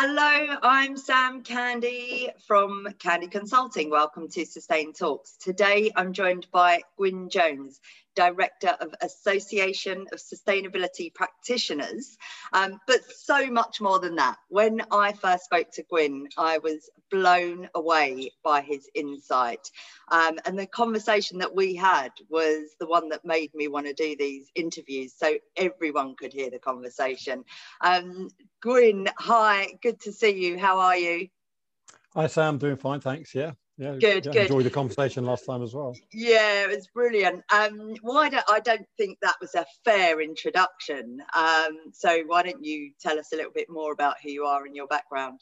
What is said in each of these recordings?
Hello, I'm Sam Candy from Candy Consulting. Welcome to Sustain Talks. Today I'm joined by Gwyn Jones, Director of Association of Sustainability Practitioners, um, but so much more than that. When I first spoke to Gwyn, I was blown away by his insight. Um, and the conversation that we had was the one that made me want to do these interviews so everyone could hear the conversation. Um, Gwyn, hi, good to see you. How are you? Hi, Sam. Doing fine, thanks. Yeah, yeah. Good, yeah, good. Enjoyed the conversation last time as well. Yeah, it was brilliant. Um, why don't I don't think that was a fair introduction. Um, so why don't you tell us a little bit more about who you are and your background?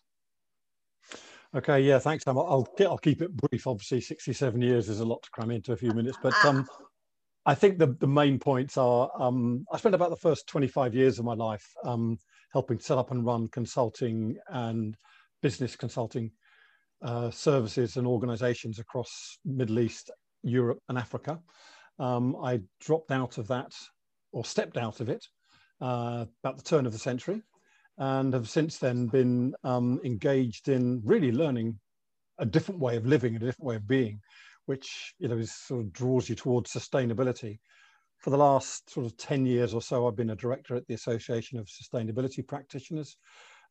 Okay, yeah, thanks, Sam. I'll, I'll, I'll keep it brief. Obviously, 67 years is a lot to cram into a few minutes, but um, I think the, the main points are um, I spent about the first 25 years of my life um, helping set up and run consulting and business consulting uh, services and organizations across Middle East, Europe, and Africa. Um, I dropped out of that or stepped out of it uh, about the turn of the century and have since then been um, engaged in really learning a different way of living, a different way of being, which you know is sort of draws you towards sustainability. For the last sort of 10 years or so, I've been a director at the Association of Sustainability Practitioners,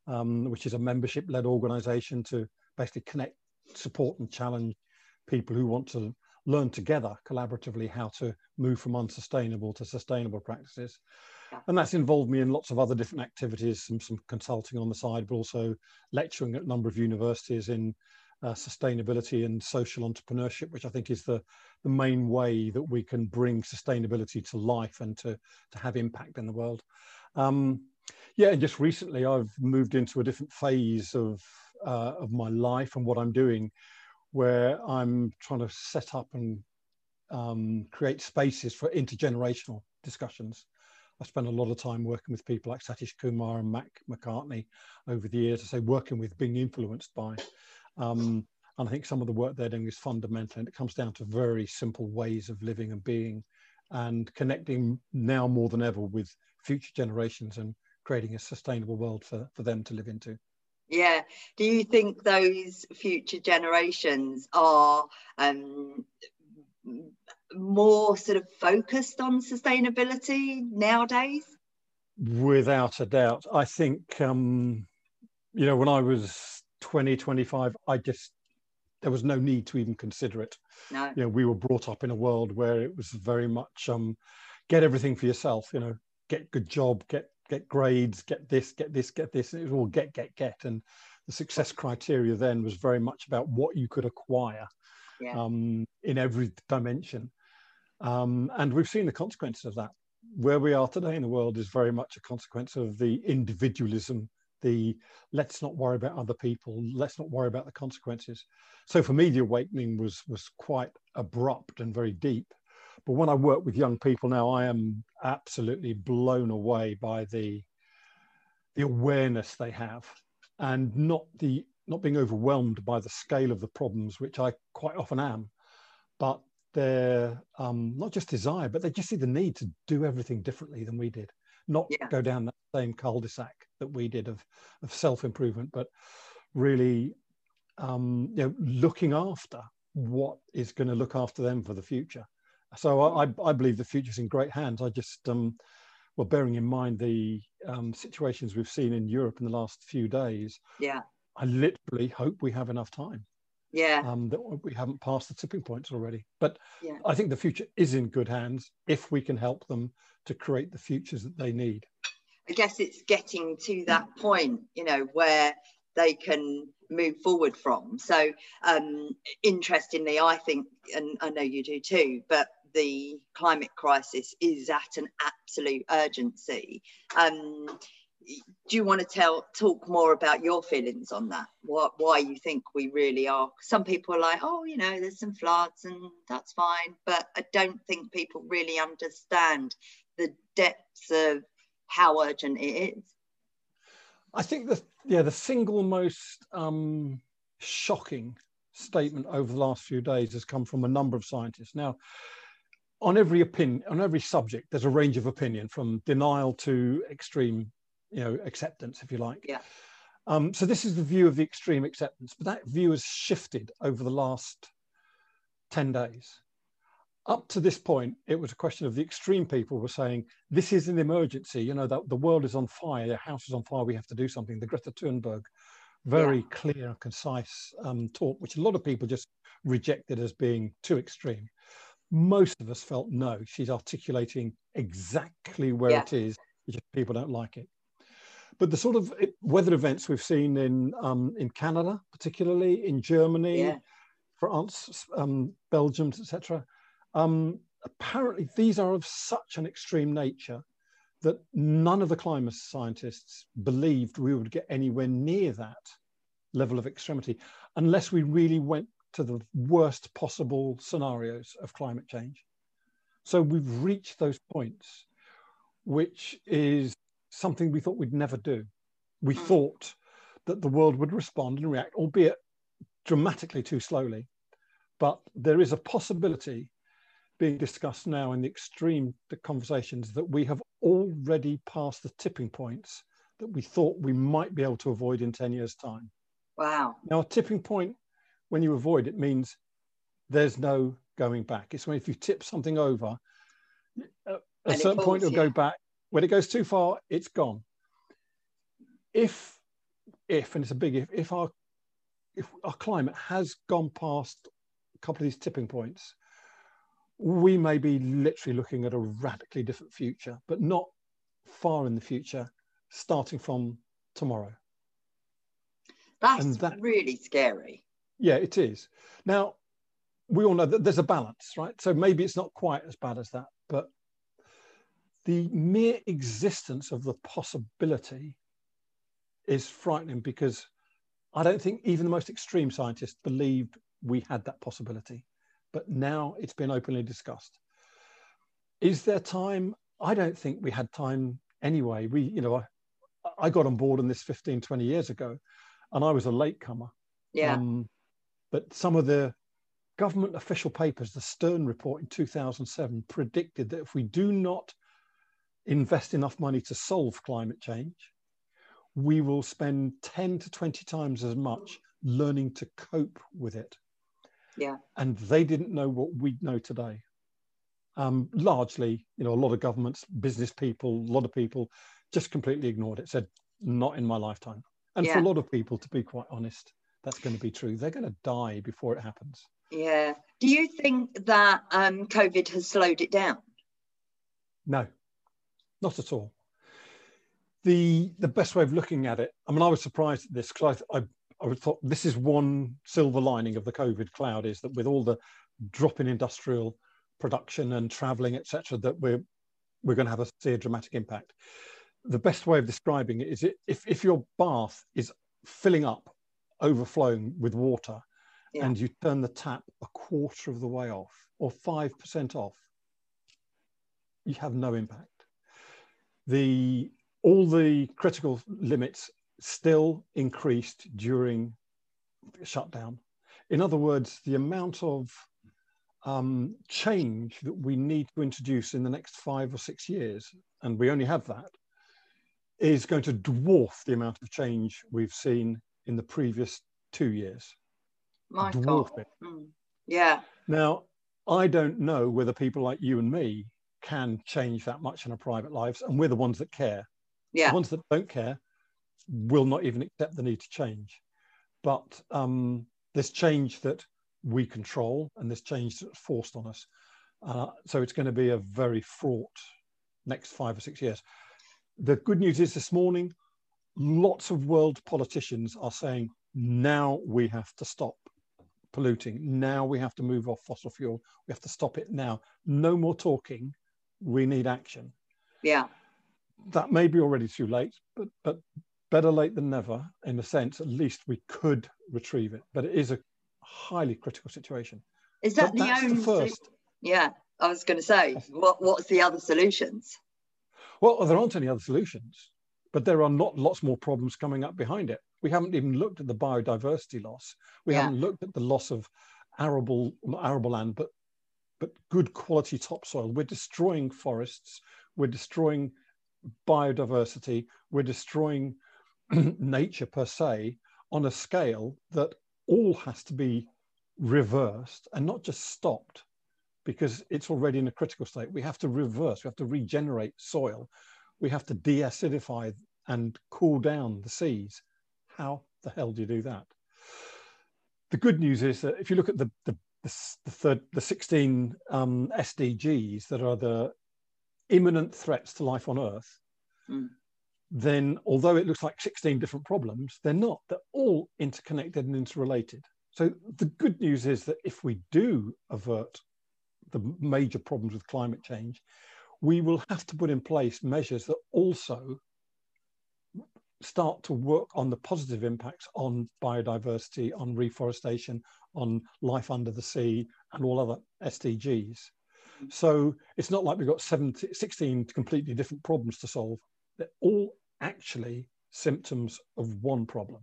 um, which is a membership-led organization to basically connect, support and challenge people who want to learn together collaboratively how to move from unsustainable to sustainable practices. And that's involved me in lots of other different activities, some, some consulting on the side, but also lecturing at a number of universities in uh, sustainability and social entrepreneurship, which I think is the, the main way that we can bring sustainability to life and to, to have impact in the world. Um, yeah, and just recently I've moved into a different phase of, uh, of my life and what I'm doing, where I'm trying to set up and um, create spaces for intergenerational discussions. I spent a lot of time working with people like Satish Kumar and Mac Macartney over the years, I say working with, being influenced by. Um, and I think some of the work they're doing is fundamental and it comes down to very simple ways of living and being and connecting now more than ever with future generations and creating a sustainable world for, for them to live into. Yeah. Do you think those future generations are um, more sort of focused on sustainability nowadays? Without a doubt. I think, um, you know, when I was 20, 25, I just, there was no need to even consider it. No. You know, we were brought up in a world where it was very much um, get everything for yourself, you know, get good job, get get grades, get this, get this, get this. And it was all get, get, get. And the success criteria then was very much about what you could acquire Yeah. um, in every dimension. Um, and we've seen the consequences of that. Where we are today in the world is very much a consequence of the individualism, the let's not worry about other people, let's not worry about the consequences. So for me, the awakening was was quite abrupt and very deep. But when I work with young people now, I am absolutely blown away by the the awareness they have, and not the not being overwhelmed by the scale of the problems, which I quite often am, but their um, not just desire, but they just see the need to do everything differently than we did, not Yeah. go down that same cul-de-sac that we did of, of self-improvement, but really um, you know, looking after what is going to look after them for the future. So I, I believe the future's in great hands. I just, um, well, bearing in mind the um, situations we've seen in Europe in the last few days, Yeah. I literally hope we have enough time Yeah. um, that we haven't passed the tipping points already. But Yeah. I think the future is in good hands if we can help them to create the futures that they need. I guess it's getting to that point, you know, where they can move forward from. So, um, interestingly, I think, and I know you do too, but the climate crisis is at an absolute urgency. Um, do you want to tell talk more about your feelings on that? What why you think we really are? Some people are like, oh, you know, there's some floods and that's fine, but I don't think people really understand the depths of how urgent it is. I think the yeah the single most um, shocking statement over the last few days has come from a number of scientists. Now, on every opinion, on every subject, there's a range of opinion from denial to extreme, you know, acceptance, if you like. Yeah. Um, so this is the view of the extreme acceptance, but that view has shifted over the last 10 days. Up to this point, it was a question of the extreme people were saying, this is an emergency, you know, that the world is on fire, the house is on fire, we have to do something. The Greta Thunberg, very yeah. clear and concise um, talk, which a lot of people just rejected as being too extreme. Most of us felt no, she's articulating exactly where yeah. it is, people don't like it. But the sort of weather events we've seen in um, in Canada, particularly in Germany, yeah. France, um, Belgium, etc. Um, apparently, these are of such an extreme nature that none of the climate scientists believed we would get anywhere near that level of extremity unless we really went to the worst possible scenarios of climate change. So we've reached those points, which is something we thought we'd never do. We mm. thought that the world would respond and react, albeit dramatically too slowly. But there is a possibility being discussed now in the extreme the conversations that we have already passed the tipping points that we thought we might be able to avoid in 10 years' time. Wow. Now, a tipping point when you avoid it means there's no going back. It's when if you tip something over, uh, at a certain point it'll go back. When it goes too far, it's gone. If, if, and it's a big if, if our if our climate has gone past a couple of these tipping points, we may be literally looking at a radically different future, but not far in the future, starting from tomorrow. That's that, really scary. Yeah, it is. Now, we all know that there's a balance, right? So maybe it's not quite as bad as that, but the mere existence of the possibility is frightening because I don't think even the most extreme scientists believed we had that possibility. But now it's been openly discussed. Is there time? I don't think we had time anyway. We, you know, I, I got on board in this 15, 20 years ago, and I was a latecomer. Yeah. Um, but some of the government official papers, the Stern report in 2007, predicted that if we do not invest enough money to solve climate change, we will spend 10 to 20 times as much learning to cope with it. Yeah. And they didn't know what we know today. Um, largely, you know, a lot of governments, business people, a lot of people just completely ignored it, said, not in my lifetime. And yeah. for a lot of people, to be quite honest, that's going to be true. They're going to die before it happens. Yeah. Do you think that um, COVID has slowed it down? No, not at all. The the best way of looking at it, I mean, I was surprised at this because I, I I would thought this is one silver lining of the COVID cloud is that with all the drop in industrial production and traveling, etc., that we're we're going to have a see a dramatic impact. The best way of describing it is it, if if your bath is filling up overflowing with water yeah. and you turn the tap a quarter of the way off or 5% off, you have no impact. The, all the critical limits still increased during shutdown. In other words, the amount of um, change that we need to introduce in the next five or six years, and we only have that, is going to dwarf the amount of change we've seen in the previous two years. My dwarf God. Mm. Yeah. Now, I don't know whether people like you and me can change that much in our private lives, and we're the ones that care. Yeah. The ones that don't care will not even accept the need to change. But um, there's change that we control, and there's change that's forced on us. Uh, so it's going to be a very fraught next five or six years. The good news is this morning, lots of world politicians are saying now we have to stop polluting. Now we have to move off fossil fuel. We have to stop it now. No more talking. We need action. Yeah. That may be already too late, but but better late than never. In a sense, at least we could retrieve it. But it is a highly critical situation. Is that but the only? The first. Yeah, I was going to say, what what's the other solutions? Well, there aren't any other solutions but there are not lots more problems coming up behind it. We haven't even looked at the biodiversity loss. We yeah. haven't looked at the loss of arable, arable land, but but good quality topsoil. We're destroying forests. We're destroying biodiversity. We're destroying nature per se on a scale that all has to be reversed and not just stopped because it's already in a critical state. We have to reverse, we have to regenerate soil, we have to de acidify and cool down the seas. How the hell do you do that? The good news is that if you look at the, the, the, the third, the 16 um, SDGs that are the imminent threats to life on Earth, mm. then although it looks like 16 different problems, they're not. They're all interconnected and interrelated. So the good news is that if we do avert the major problems with climate change, we will have to put in place measures that also start to work on the positive impacts on biodiversity, on reforestation, on life under the sea, and all other SDGs. So it's not like we've got 17, 16 completely different problems to solve. They're all actually symptoms of one problem.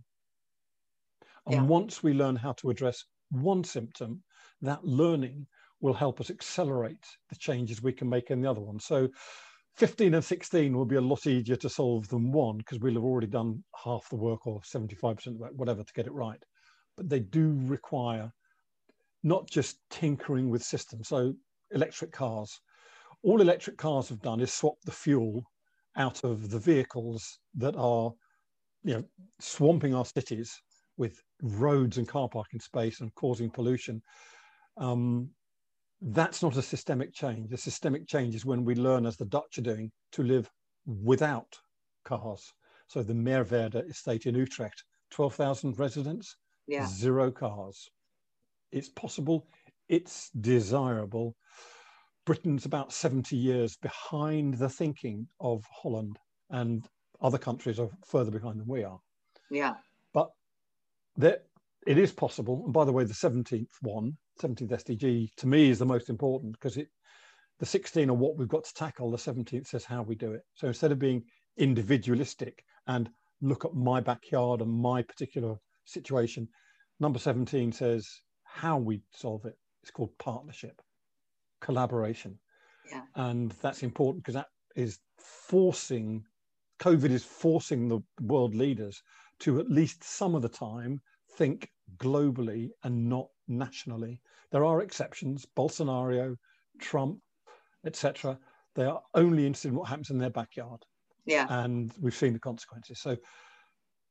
And yeah. once we learn how to address one symptom, that learning will help us accelerate the changes we can make in the other one. So 15 and 16 will be a lot easier to solve than one because we'll have already done half the work or 75% of that, whatever, to get it right. But they do require not just tinkering with systems. So electric cars, all electric cars have done is swap the fuel out of the vehicles that are, you know, swamping our cities with roads and car parking space and causing pollution. Um, that's not a systemic change. A systemic change is when we learn, as the Dutch are doing, to live without cars. So the Merwede estate in Utrecht, 12,000 residents, yeah. zero cars. It's possible, it's desirable. Britain's about 70 years behind the thinking of Holland, and other countries are further behind than we are. Yeah. But there, it is possible. And by the way, the 17th one 17th SDG to me is the most important because it the 16 are what we've got to tackle. The 17th says how we do it. So instead of being individualistic and look at my backyard and my particular situation, number 17 says how we solve it. It's called partnership, collaboration. Yeah. And that's important because that is forcing, COVID is forcing the world leaders to at least some of the time think globally and not nationally. There are exceptions, Bolsonaro, Trump, etc. They are only interested in what happens in their backyard. Yeah. And we've seen the consequences. So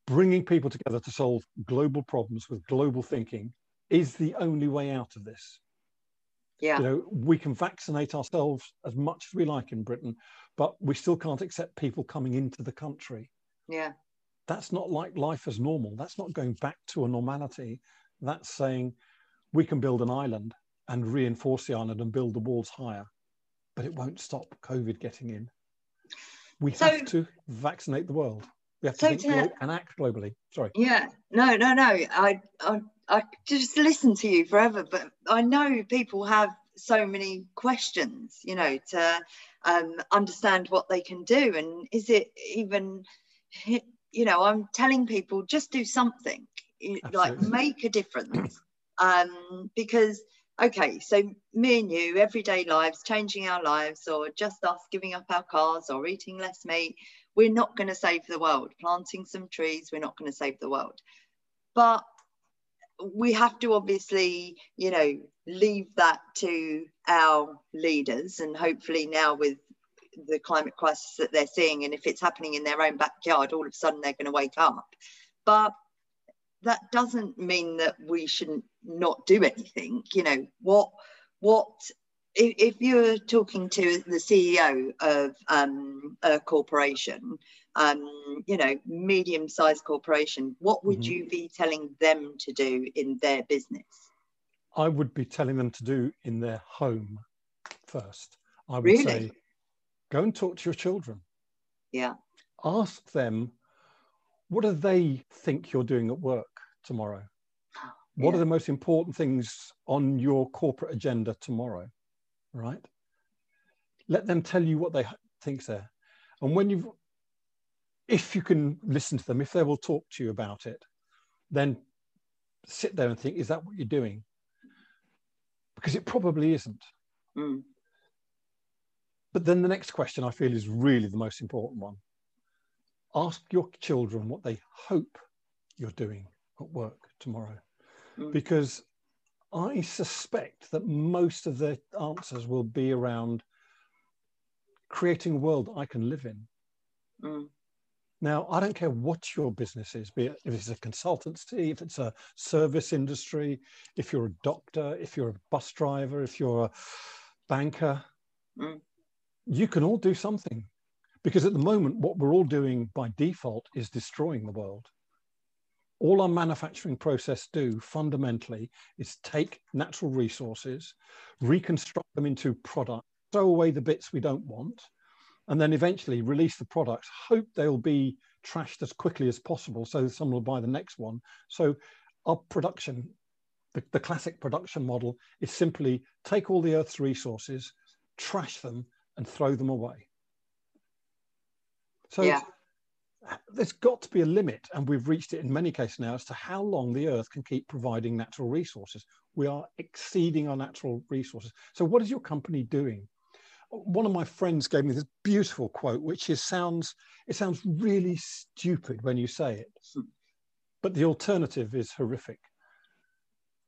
bringing people together to solve global problems with global thinking is the only way out of this. Yeah. You know, we can vaccinate ourselves as much as we like in Britain, but we still can't accept people coming into the country. Yeah. That's not like life as normal. That's not going back to a normality. That's saying we can build an island and reinforce the island and build the walls higher, but it won't stop COVID getting in. We so, have to vaccinate the world. We have to so think to, and act globally. Sorry. Yeah. No, no, no. I, I, I just listen to you forever, but I know people have so many questions, you know, to um, understand what they can do. And is it even, you know, I'm telling people just do something, Absolutely. like make a difference. Um, because okay so me and you everyday lives changing our lives or just us giving up our cars or eating less meat we're not going to save the world. Planting some trees we're not going to save the world. But we have to obviously you know leave that to our leaders and hopefully now with the climate crisis that they're seeing and if it's happening in their own backyard all of a sudden they're going to wake up but that doesn't mean that we shouldn't not do anything you know what what if, if you're talking to the ceo of um, a corporation um, you know medium-sized corporation what would mm-hmm. you be telling them to do in their business i would be telling them to do in their home first i would really? say go and talk to your children yeah ask them what do they think you're doing at work tomorrow what yeah. are the most important things on your corporate agenda tomorrow? Right? Let them tell you what they think there. And when you've, if you can listen to them, if they will talk to you about it, then sit there and think, is that what you're doing? Because it probably isn't. Mm. But then the next question I feel is really the most important one. ask your children what they hope you're doing at work tomorrow. Mm. Because I suspect that most of the answers will be around creating a world I can live in. Mm. Now, I don't care what your business is, be it if it's a consultancy, if it's a service industry, if you're a doctor, if you're a bus driver, if you're a banker, mm. You can all do something. Because at the moment, what we're all doing by default is destroying the world. All our manufacturing process do fundamentally is take natural resources, reconstruct them into products, throw away the bits we don't want, and then eventually release the products, hope they'll be trashed as quickly as possible so someone will buy the next one. So our production, the, the classic production model is simply take all the Earth's resources, trash them and throw them away. So yeah. there's got to be a limit, and we've reached it in many cases now, as to how long the Earth can keep providing natural resources. We are exceeding our natural resources. So what is your company doing one of my friends gave me this beautiful quote, which is sounds it sounds really stupid when you say it, but the alternative is horrific.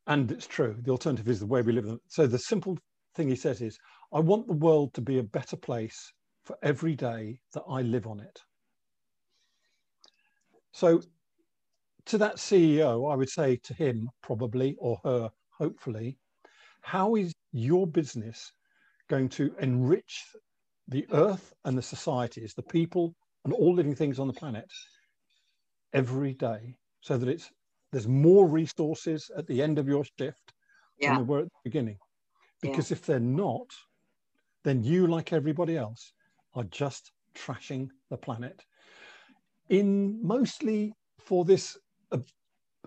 And it's true. The alternative is the way we live. So the simple thing he says is, I want the world to be a better place for every day that I live on it. So to that CEO, I would say to him, probably, or her, hopefully, how is your business going to enrich the earth and the societies, the people and all living things on the planet every day so that it's there's more resources at the end of your shift yeah. than there were at the beginning. Because yeah. if they're not, then you, like everybody else, are just trashing the planet. In mostly for this ob-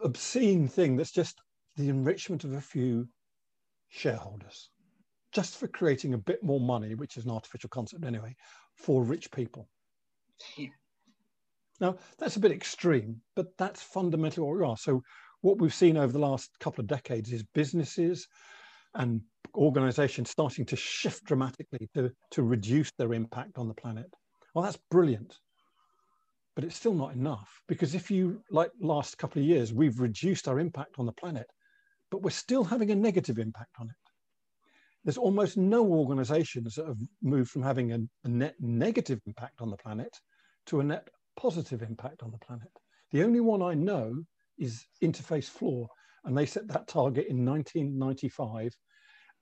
obscene thing that's just the enrichment of a few shareholders just for creating a bit more money, which is an artificial concept anyway, for rich people. Yeah. Now, that's a bit extreme, but that's fundamentally what we are. So, what we've seen over the last couple of decades is businesses and organizations starting to shift dramatically to, to reduce their impact on the planet. Well, that's brilliant. But it's still not enough because if you, like last couple of years, we've reduced our impact on the planet, but we're still having a negative impact on it there's almost no organizations that have moved from having a, a, net negative impact on the planet to a net positive impact on the planet. The only one I know is Interface Floor, and they set that target in 1995.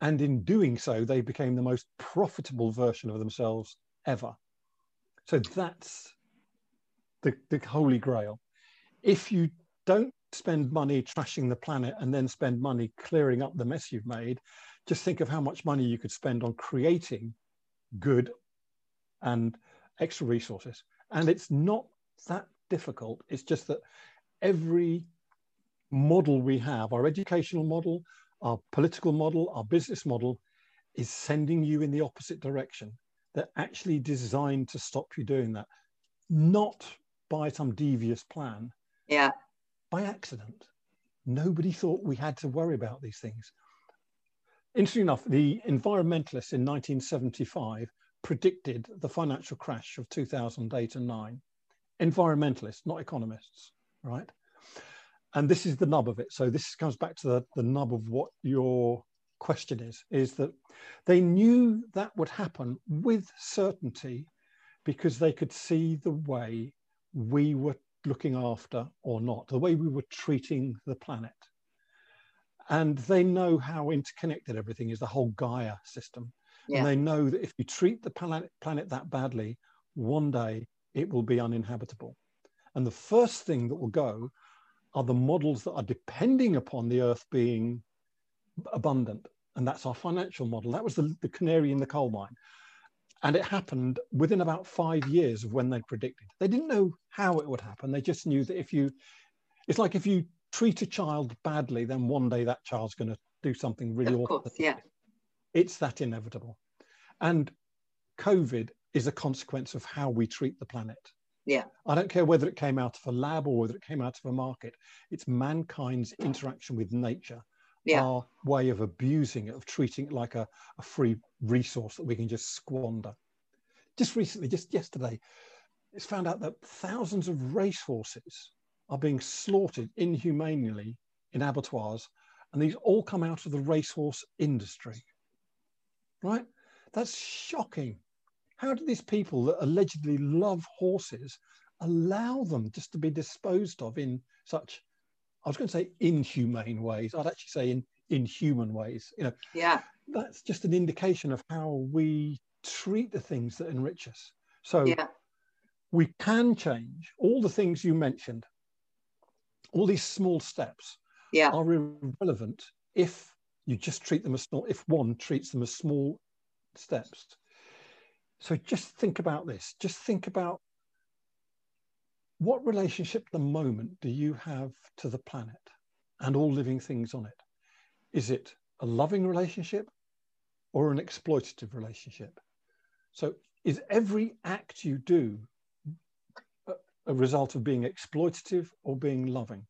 And in doing so, they became the most profitable version of themselves ever. So that's the, the holy grail. If you don't spend money trashing the planet and then spend money clearing up the mess you've made, just think of how much money you could spend on creating good and extra resources. And it's not that difficult. It's just that every model we have, our educational model, our political model, our business model, is sending you in the opposite direction. They're actually designed to stop you doing that, not by some devious plan. Yeah. By accident. Nobody thought we had to worry about these things. Interesting enough, the environmentalists in 1975 predicted the financial crash of 2008 and 9. Environmentalists, not economists, right? And this is the nub of it. So this comes back to the, the nub of what your question is, is that they knew that would happen with certainty because they could see the way we were looking after or not, the way we were treating the planet and they know how interconnected everything is the whole gaia system yeah. and they know that if you treat the planet, planet that badly one day it will be uninhabitable and the first thing that will go are the models that are depending upon the earth being abundant and that's our financial model that was the, the canary in the coal mine and it happened within about five years of when they predicted they didn't know how it would happen they just knew that if you it's like if you treat a child badly, then one day that child's going to do something really of awful. Course, yeah. It's that inevitable. And COVID is a consequence of how we treat the planet. Yeah. I don't care whether it came out of a lab or whether it came out of a market. It's mankind's interaction with nature, yeah. our way of abusing it, of treating it like a, a free resource that we can just squander. Just recently, just yesterday, it's found out that thousands of racehorses are being slaughtered inhumanely in abattoirs, and these all come out of the racehorse industry. Right? That's shocking. How do these people that allegedly love horses allow them just to be disposed of in such, I was going to say inhumane ways, I'd actually say in inhuman ways. You know, yeah, that's just an indication of how we treat the things that enrich us. So yeah. we can change all the things you mentioned. All these small steps yeah. are irrelevant if you just treat them as small, if one treats them as small steps. So just think about this. Just think about what relationship at the moment do you have to the planet and all living things on it? Is it a loving relationship or an exploitative relationship? So is every act you do a, a result of being exploitative or being loving?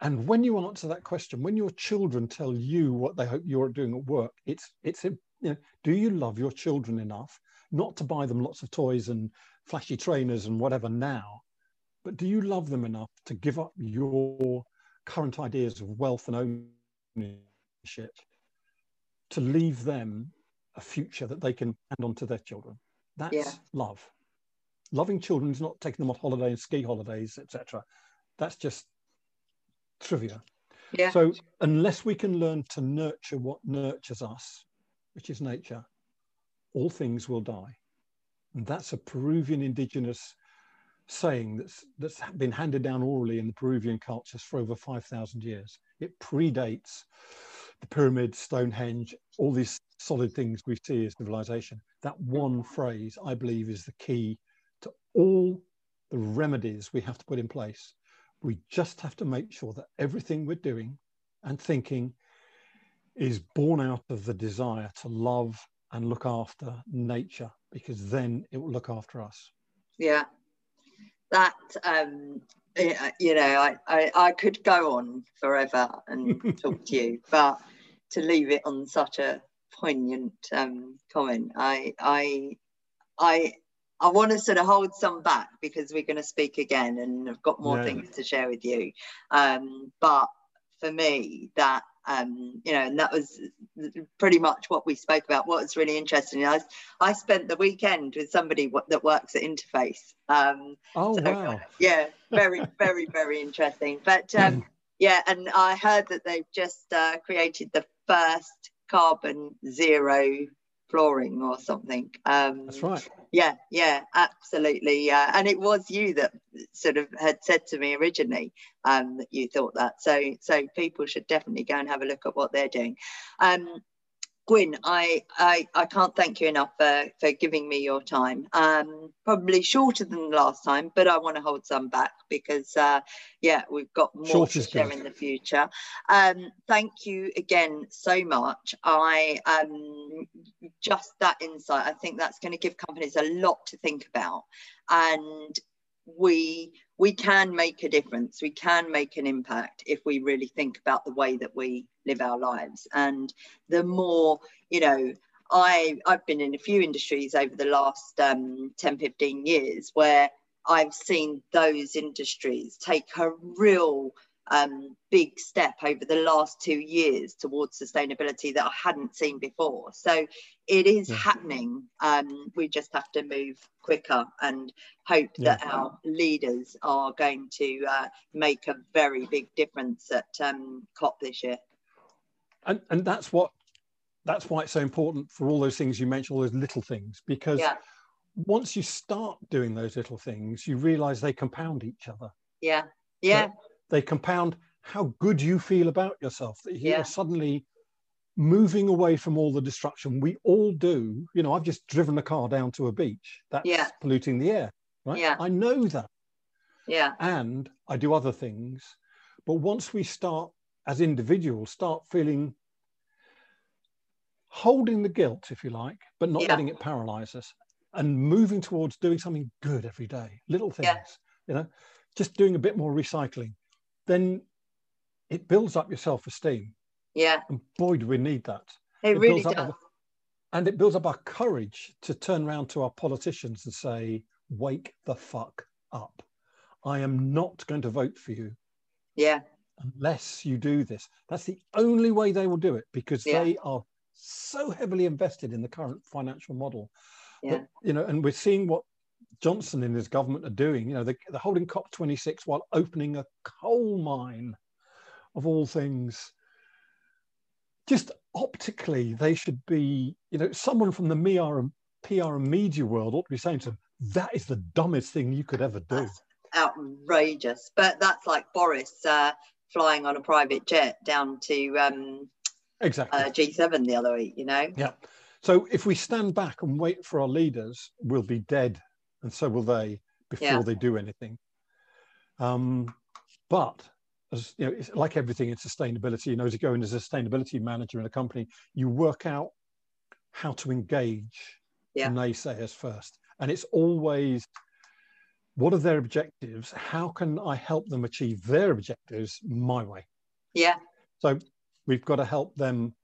And when you answer that question, when your children tell you what they hope you're doing at work, it's it's you know, do you love your children enough not to buy them lots of toys and flashy trainers and whatever now, but do you love them enough to give up your current ideas of wealth and ownership to leave them a future that they can hand on to their children? That's yeah. love. Loving children is not taking them on holiday and ski holidays, etc. That's just trivia. Yeah. So unless we can learn to nurture what nurtures us, which is nature, all things will die. And that's a Peruvian indigenous saying that's, that's been handed down orally in the Peruvian cultures for over 5,000 years. It predates the pyramids, Stonehenge, all these solid things we see as civilization. That one phrase, I believe, is the key to all the remedies we have to put in place. We just have to make sure that everything we're doing and thinking is born out of the desire to love and look after nature because then it will look after us. Yeah, that um, you know, I, I, I could go on forever and talk to you, but to leave it on such a poignant um, comment, I I I I want to sort of hold some back because we're going to speak again and I've got more yeah. things to share with you. Um, but for me, that um, you know, and that was pretty much what we spoke about. What was really interesting, I, I spent the weekend with somebody that works at Interface. Um, oh so, wow! Yeah, very, very, very interesting. But um, yeah, and I heard that they've just uh, created the first carbon zero flooring or something. Um, That's right. Yeah, yeah, absolutely. Uh, and it was you that sort of had said to me originally um, that you thought that. So, so people should definitely go and have a look at what they're doing. Um, Gwyn, I, I, I can't thank you enough for, for giving me your time. Um, probably shorter than last time, but I want to hold some back because, uh, yeah, we've got more Short to share in the future. Um, thank you again so much. I um, just that insight. I think that's going to give companies a lot to think about, and we we can make a difference. We can make an impact if we really think about the way that we live our lives. And the more you know i i've been in a few industries over the last um, 10 15 years where i've seen those industries take a real um, big step over the last two years towards sustainability that I hadn't seen before. So it is yeah. happening. Um, we just have to move quicker and hope yeah. that our leaders are going to uh, make a very big difference at um, COP this year. And, and that's what that's why it's so important for all those things you mentioned, all those little things, because yeah. once you start doing those little things, you realize they compound each other. Yeah. Yeah. So they compound how good you feel about yourself that you're yeah. suddenly moving away from all the destruction we all do you know i've just driven a car down to a beach that's yeah. polluting the air right yeah i know that yeah and i do other things but once we start as individuals start feeling holding the guilt if you like but not yeah. letting it paralyze us and moving towards doing something good every day little things yeah. you know just doing a bit more recycling then it builds up your self-esteem. Yeah. And boy, do we need that. It, it really does. and it builds up our courage to turn around to our politicians and say, wake the fuck up. I am not going to vote for you. Yeah. Unless you do this. That's the only way they will do it because yeah. they are so heavily invested in the current financial model. Yeah. That, you know, and we're seeing what Johnson and his government are doing. You know, they're, they're holding COP26 while opening a coal mine of all things. Just optically, they should be, you know, someone from the PR and, PR and media world ought to be saying to them, that is the dumbest thing you could ever do. That's outrageous. But that's like Boris uh, flying on a private jet down to um, exactly uh, G7 the other week, you know? Yeah. So if we stand back and wait for our leaders, we'll be dead, and so will they before yeah. they do anything. Um, but as you know, it's like everything in sustainability, you know, as you go in as a sustainability manager in a company, you work out how to engage yeah. naysayers first. And it's always what are their objectives? How can I help them achieve their objectives my way? Yeah. So we've got to help them.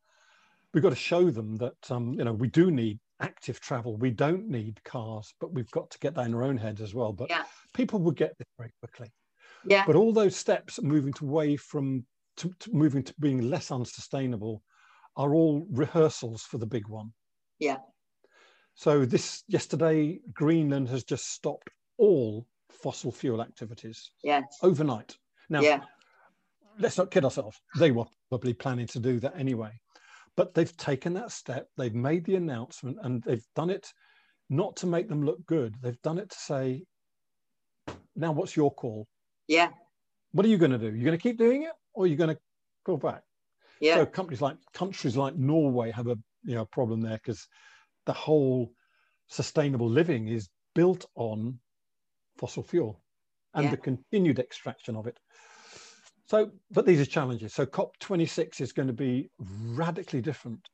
We've got to show them that um, you know we do need active travel. We don't need cars, but we've got to get that in our own heads as well. But yeah. people will get this very quickly. Yeah. But all those steps moving to away from to, to moving to being less unsustainable are all rehearsals for the big one. Yeah. So this yesterday, Greenland has just stopped all fossil fuel activities. Yes. Overnight. Now, yeah. let's not kid ourselves. They were probably planning to do that anyway. But they've taken that step, they've made the announcement, and they've done it not to make them look good. They've done it to say, now what's your call? Yeah. What are you going to do? You're going to keep doing it or you're you going to go back? Yeah. So companies like countries like Norway have a you know problem there because the whole sustainable living is built on fossil fuel and yeah. the continued extraction of it. So, but these are challenges. So, COP26 is going to be radically different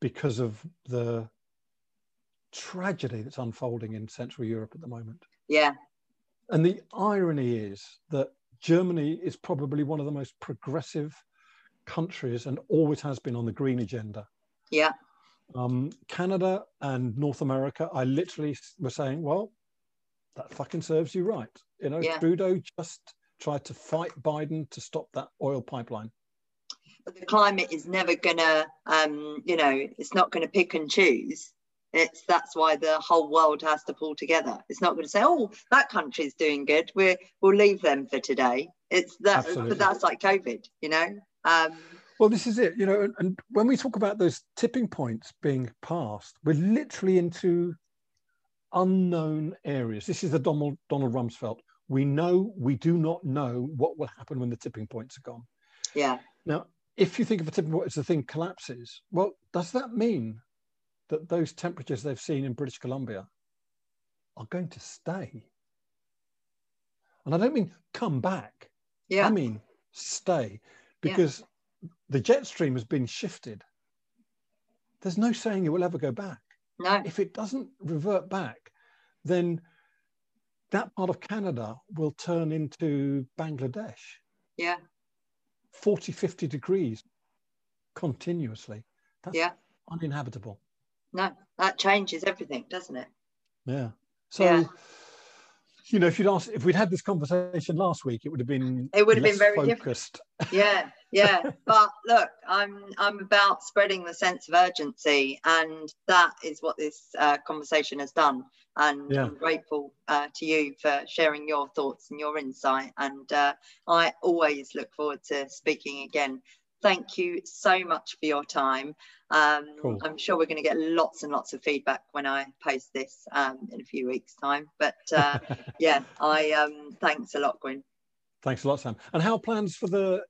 because of the tragedy that's unfolding in Central Europe at the moment. Yeah. And the irony is that Germany is probably one of the most progressive countries and always has been on the green agenda. Yeah. Um, Canada and North America, I literally were saying, well, that fucking serves you right. You know, yeah. Trudeau just tried to fight Biden to stop that oil pipeline. But the climate is never gonna, um, you know, it's not going to pick and choose. It's that's why the whole world has to pull together. It's not going to say, "Oh, that country's doing good. We we'll leave them for today." It's that, but that's like COVID, you know. Um, well, this is it, you know, and, and when we talk about those tipping points being passed, we're literally into unknown areas. This is the Donald, Donald Rumsfeld. We know we do not know what will happen when the tipping points are gone. Yeah. Now, if you think of a tipping point as the thing collapses, well, does that mean that those temperatures they've seen in British Columbia are going to stay? And I don't mean come back. Yeah. I mean stay because yeah the jet stream has been shifted. There's no saying it will ever go back. No. If it doesn't revert back, then that part of Canada will turn into Bangladesh. Yeah. 40, 50 degrees continuously. That's yeah. uninhabitable. No, that changes everything, doesn't it? Yeah. So yeah you know, if you'd asked, if we'd had this conversation last week, it would have been it would have been very focused. different. Yeah, yeah. but look, I'm I'm about spreading the sense of urgency, and that is what this uh, conversation has done. And yeah. I'm grateful uh, to you for sharing your thoughts and your insight. And uh, I always look forward to speaking again thank you so much for your time. Um, cool. I'm sure we're going to get lots and lots of feedback when I post this um, in a few weeks' time. But uh, yeah, I um, thanks a lot, Gwyn. Thanks a lot, Sam. And how plans for the